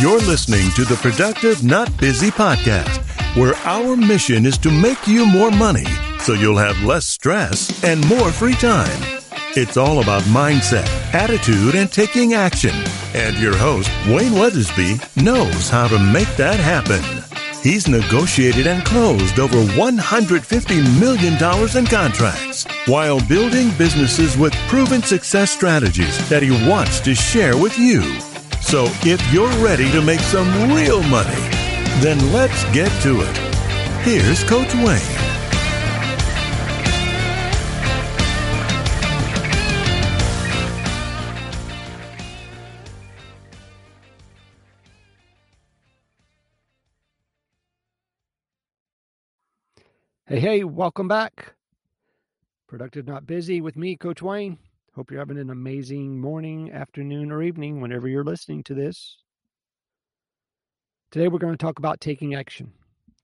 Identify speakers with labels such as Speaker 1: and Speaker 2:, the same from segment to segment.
Speaker 1: You're listening to the Productive Not Busy podcast, where our mission is to make you more money so you'll have less stress and more free time. It's all about mindset, attitude, and taking action. And your host, Wayne Weathersby, knows how to make that happen. He's negotiated and closed over $150 million in contracts while building businesses with proven success strategies that he wants to share with you. So if you're ready to make some real money, then let's get to it. Here's Coach Wayne.
Speaker 2: Hey, hey, welcome back. Productive Not Busy with me, Coach Wayne. Hope you're having an amazing morning, afternoon, or evening whenever you're listening to this. Today, we're going to talk about taking action,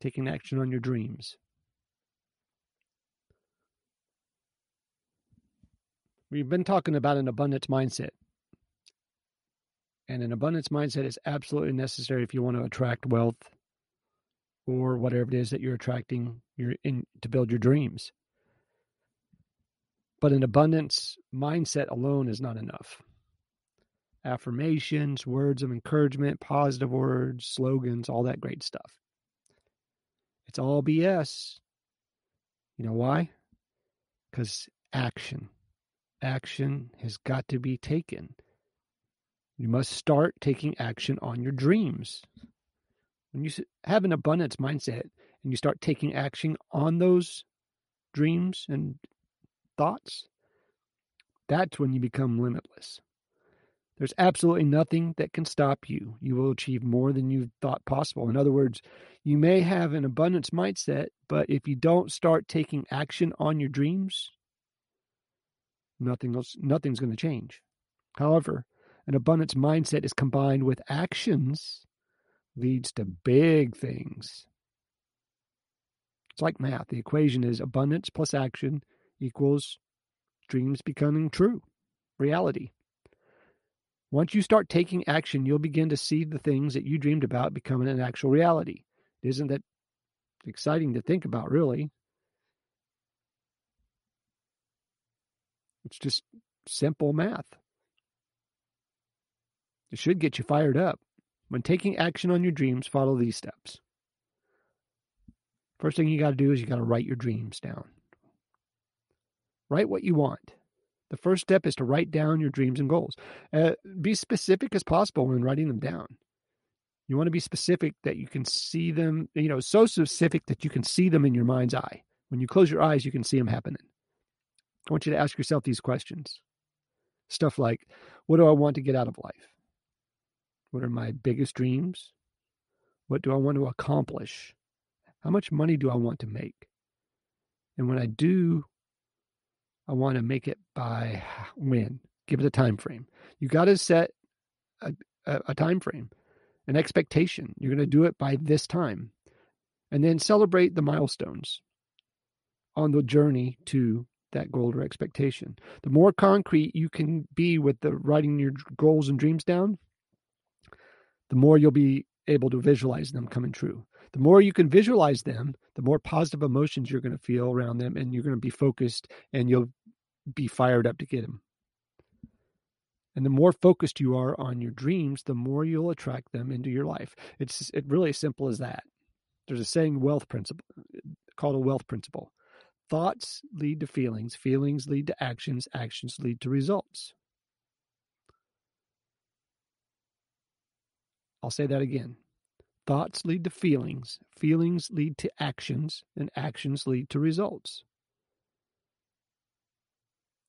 Speaker 2: taking action on your dreams. We've been talking about an abundance mindset. And an abundance mindset is absolutely necessary if you want to attract wealth or whatever it is that you're attracting you're in to build your dreams. But an abundance mindset alone is not enough. Affirmations, words of encouragement, positive words, slogans, all that great stuff. It's all BS. You know why? Because action. Action has got to be taken. You must start taking action on your dreams. When you have an abundance mindset and you start taking action on those dreams and thoughts, that's when you become limitless. There's absolutely nothing that can stop you. You will achieve more than you thought possible. In other words, you may have an abundance mindset, but if you don't start taking action on your dreams, nothing else, nothing's going to change. However, an abundance mindset is combined with actions leads to big things. It's like math. The equation is abundance plus action equals dreams becoming true, reality. Once you start taking action, you'll begin to see the things that you dreamed about becoming an actual reality. Isn't that exciting to think about, really? It's just simple math. It should get you fired up. When taking action on your dreams, follow these steps. First thing you got to do is you got to write your dreams down. Write what you want. The first step is to write down your dreams and goals. Uh, be specific as possible when writing them down. You want to be specific that you can see them, you know, so specific that you can see them in your mind's eye. When you close your eyes, you can see them happening. I want you to ask yourself these questions. Stuff like, what do I want to get out of life? What are my biggest dreams? What do I want to accomplish? How much money do I want to make? And when I do, I want to make it by when? Give it a time frame. You got to set a, a, a time frame, an expectation. You're going to do it by this time. And then celebrate the milestones on the journey to that goal or expectation. The more concrete you can be with the writing your goals and dreams down, the more you'll be able to visualize them coming true. The more you can visualize them, the more positive emotions you're going to feel around them, and you're going to be focused and you'll be fired up to get them. And the more focused you are on your dreams, the more you'll attract them into your life. It's it really as simple as that. There's a saying wealth principle called a wealth principle. Thoughts lead to feelings, feelings lead to actions, actions lead to results. I'll say that again. Thoughts lead to feelings, feelings lead to actions, and actions lead to results.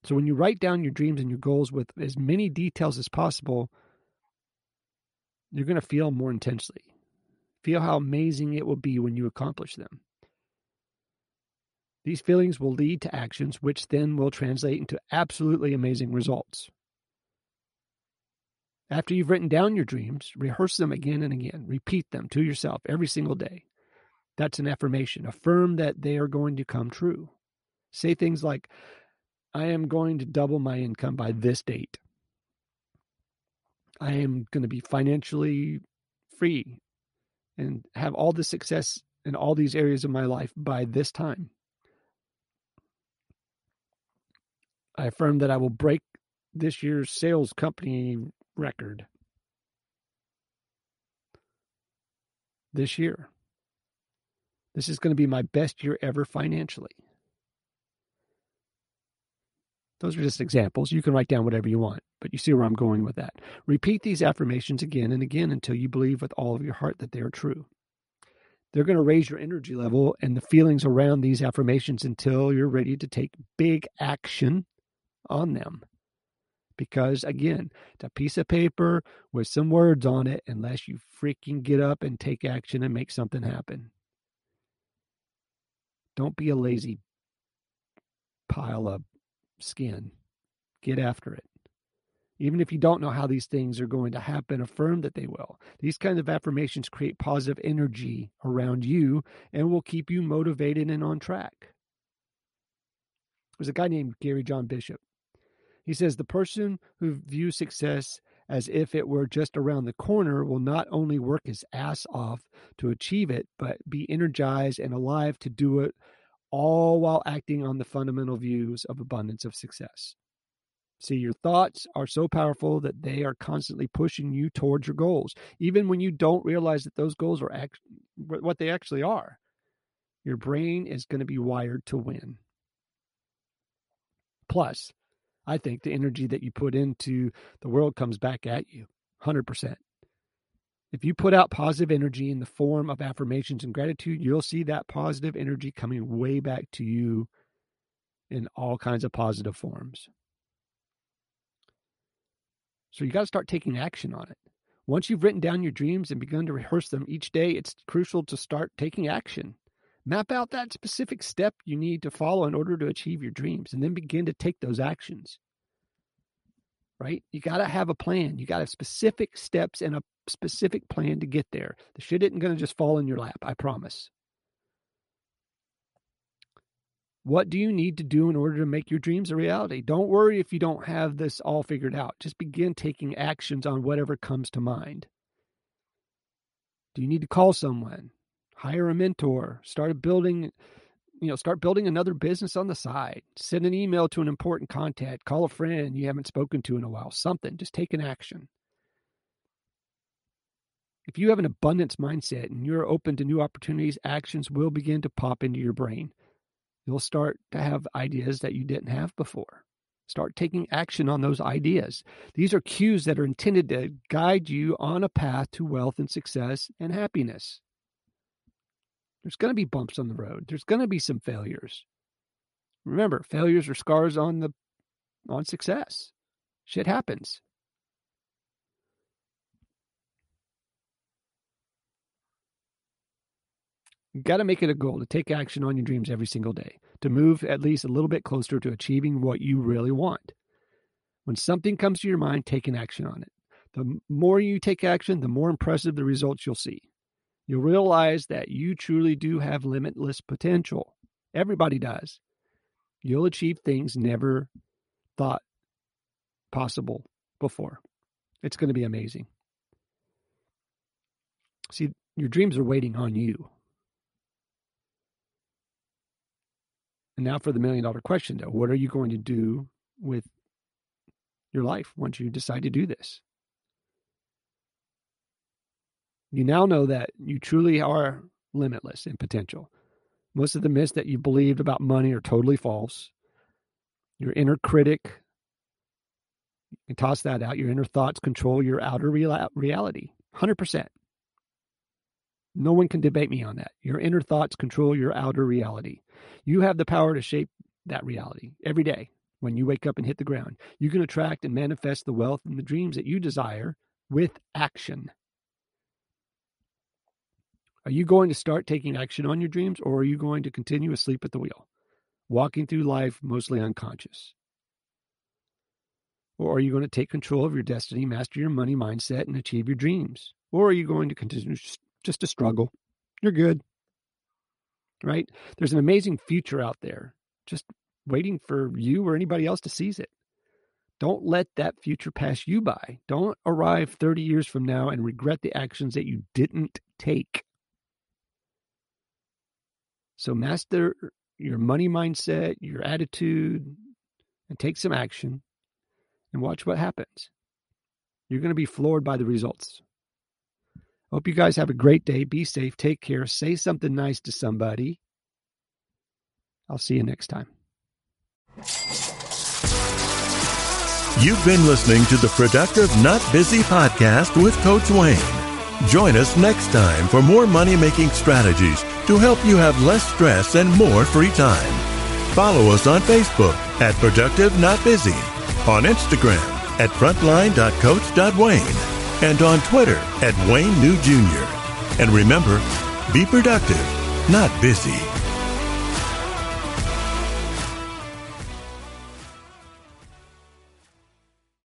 Speaker 2: So when you write down your dreams and your goals with as many details as possible, you're going to feel more intensely. Feel how amazing it will be when you accomplish them. These feelings will lead to actions, which then will translate into absolutely amazing results. After you've written down your dreams, rehearse them again and again. Repeat them to yourself every single day. That's an affirmation. Affirm that they are going to come true. Say things like, I am going to double my income by this date. I am going to be financially free and have all the success in all these areas of my life by this time. I affirm that I will break this year's sales company record this year. This is going to be my best year ever financially. Those are just examples. You can write down whatever you want, but you see where I'm going with that. Repeat these affirmations again and again until you believe with all of your heart that they are true. They're going to raise your energy level and the feelings around these affirmations until you're ready to take big action on them. Because again, it's a piece of paper with some words on it, unless you freaking get up and take action and make something happen. Don't be a lazy pile of skin. Get after it. Even if you don't know how these things are going to happen, affirm that they will. These kinds of affirmations create positive energy around you and will keep you motivated and on track. There's a guy named Gary John Bishop. He says the person who views success as if it were just around the corner will not only work his ass off to achieve it, but be energized and alive to do it, all while acting on the fundamental views of abundance of success. See, your thoughts are so powerful that they are constantly pushing you towards your goals, even when you don't realize that those goals are act- what they actually are. Your brain is going to be wired to win. Plus, I think the energy that you put into the world comes back at you 100%. If you put out positive energy in the form of affirmations and gratitude, you'll see that positive energy coming way back to you in all kinds of positive forms. So you got to start taking action on it. Once you've written down your dreams and begun to rehearse them each day, it's crucial to start taking action. Map out that specific step you need to follow in order to achieve your dreams and then begin to take those actions. Right? You got to have a plan. You got to have specific steps and a specific plan to get there. The shit isn't going to just fall in your lap, I promise. What do you need to do in order to make your dreams a reality? Don't worry if you don't have this all figured out. Just begin taking actions on whatever comes to mind. Do you need to call someone? Hire a mentor, start building, you know, start building another business on the side. Send an email to an important contact, call a friend you haven't spoken to in a while, something, just take an action. If you have an abundance mindset and you're open to new opportunities, actions will begin to pop into your brain. You'll start to have ideas that you didn't have before. Start taking action on those ideas. These are cues that are intended to guide you on a path to wealth and success and happiness. There's going to be bumps on the road. There's going to be some failures. Remember, failures are scars on the on success. Shit happens. Got to make it a goal to take action on your dreams every single day, to move at least a little bit closer to achieving what you really want. When something comes to your mind, take an action on it. The more you take action, the more impressive the results you'll see. You'll realize that you truly do have limitless potential. Everybody does. You'll achieve things never thought possible before. It's going to be amazing. See, your dreams are waiting on you. And now for the million dollar question, though what are you going to do with your life once you decide to do this? You now know that you truly are limitless in potential. Most of the myths that you believed about money are totally false. Your inner critic, you can toss that out. Your inner thoughts control your outer reality 100%. No one can debate me on that. Your inner thoughts control your outer reality. You have the power to shape that reality every day when you wake up and hit the ground. You can attract and manifest the wealth and the dreams that you desire with action. Are you going to start taking action on your dreams or are you going to continue asleep at the wheel, walking through life mostly unconscious? Or are you going to take control of your destiny, master your money mindset, and achieve your dreams? Or are you going to continue just to struggle? You're good. Right? There's an amazing future out there just waiting for you or anybody else to seize it. Don't let that future pass you by. Don't arrive 30 years from now and regret the actions that you didn't take. So, master your money mindset, your attitude, and take some action and watch what happens. You're going to be floored by the results. Hope you guys have a great day. Be safe. Take care. Say something nice to somebody. I'll see you next time.
Speaker 1: You've been listening to the Productive Not Busy podcast with Coach Wayne. Join us next time for more money making strategies to help you have less stress and more free time. Follow us on Facebook at Productive Not Busy, on Instagram at frontline.coach.wayne, and on Twitter at Wayne New Jr. And remember, be productive, not busy.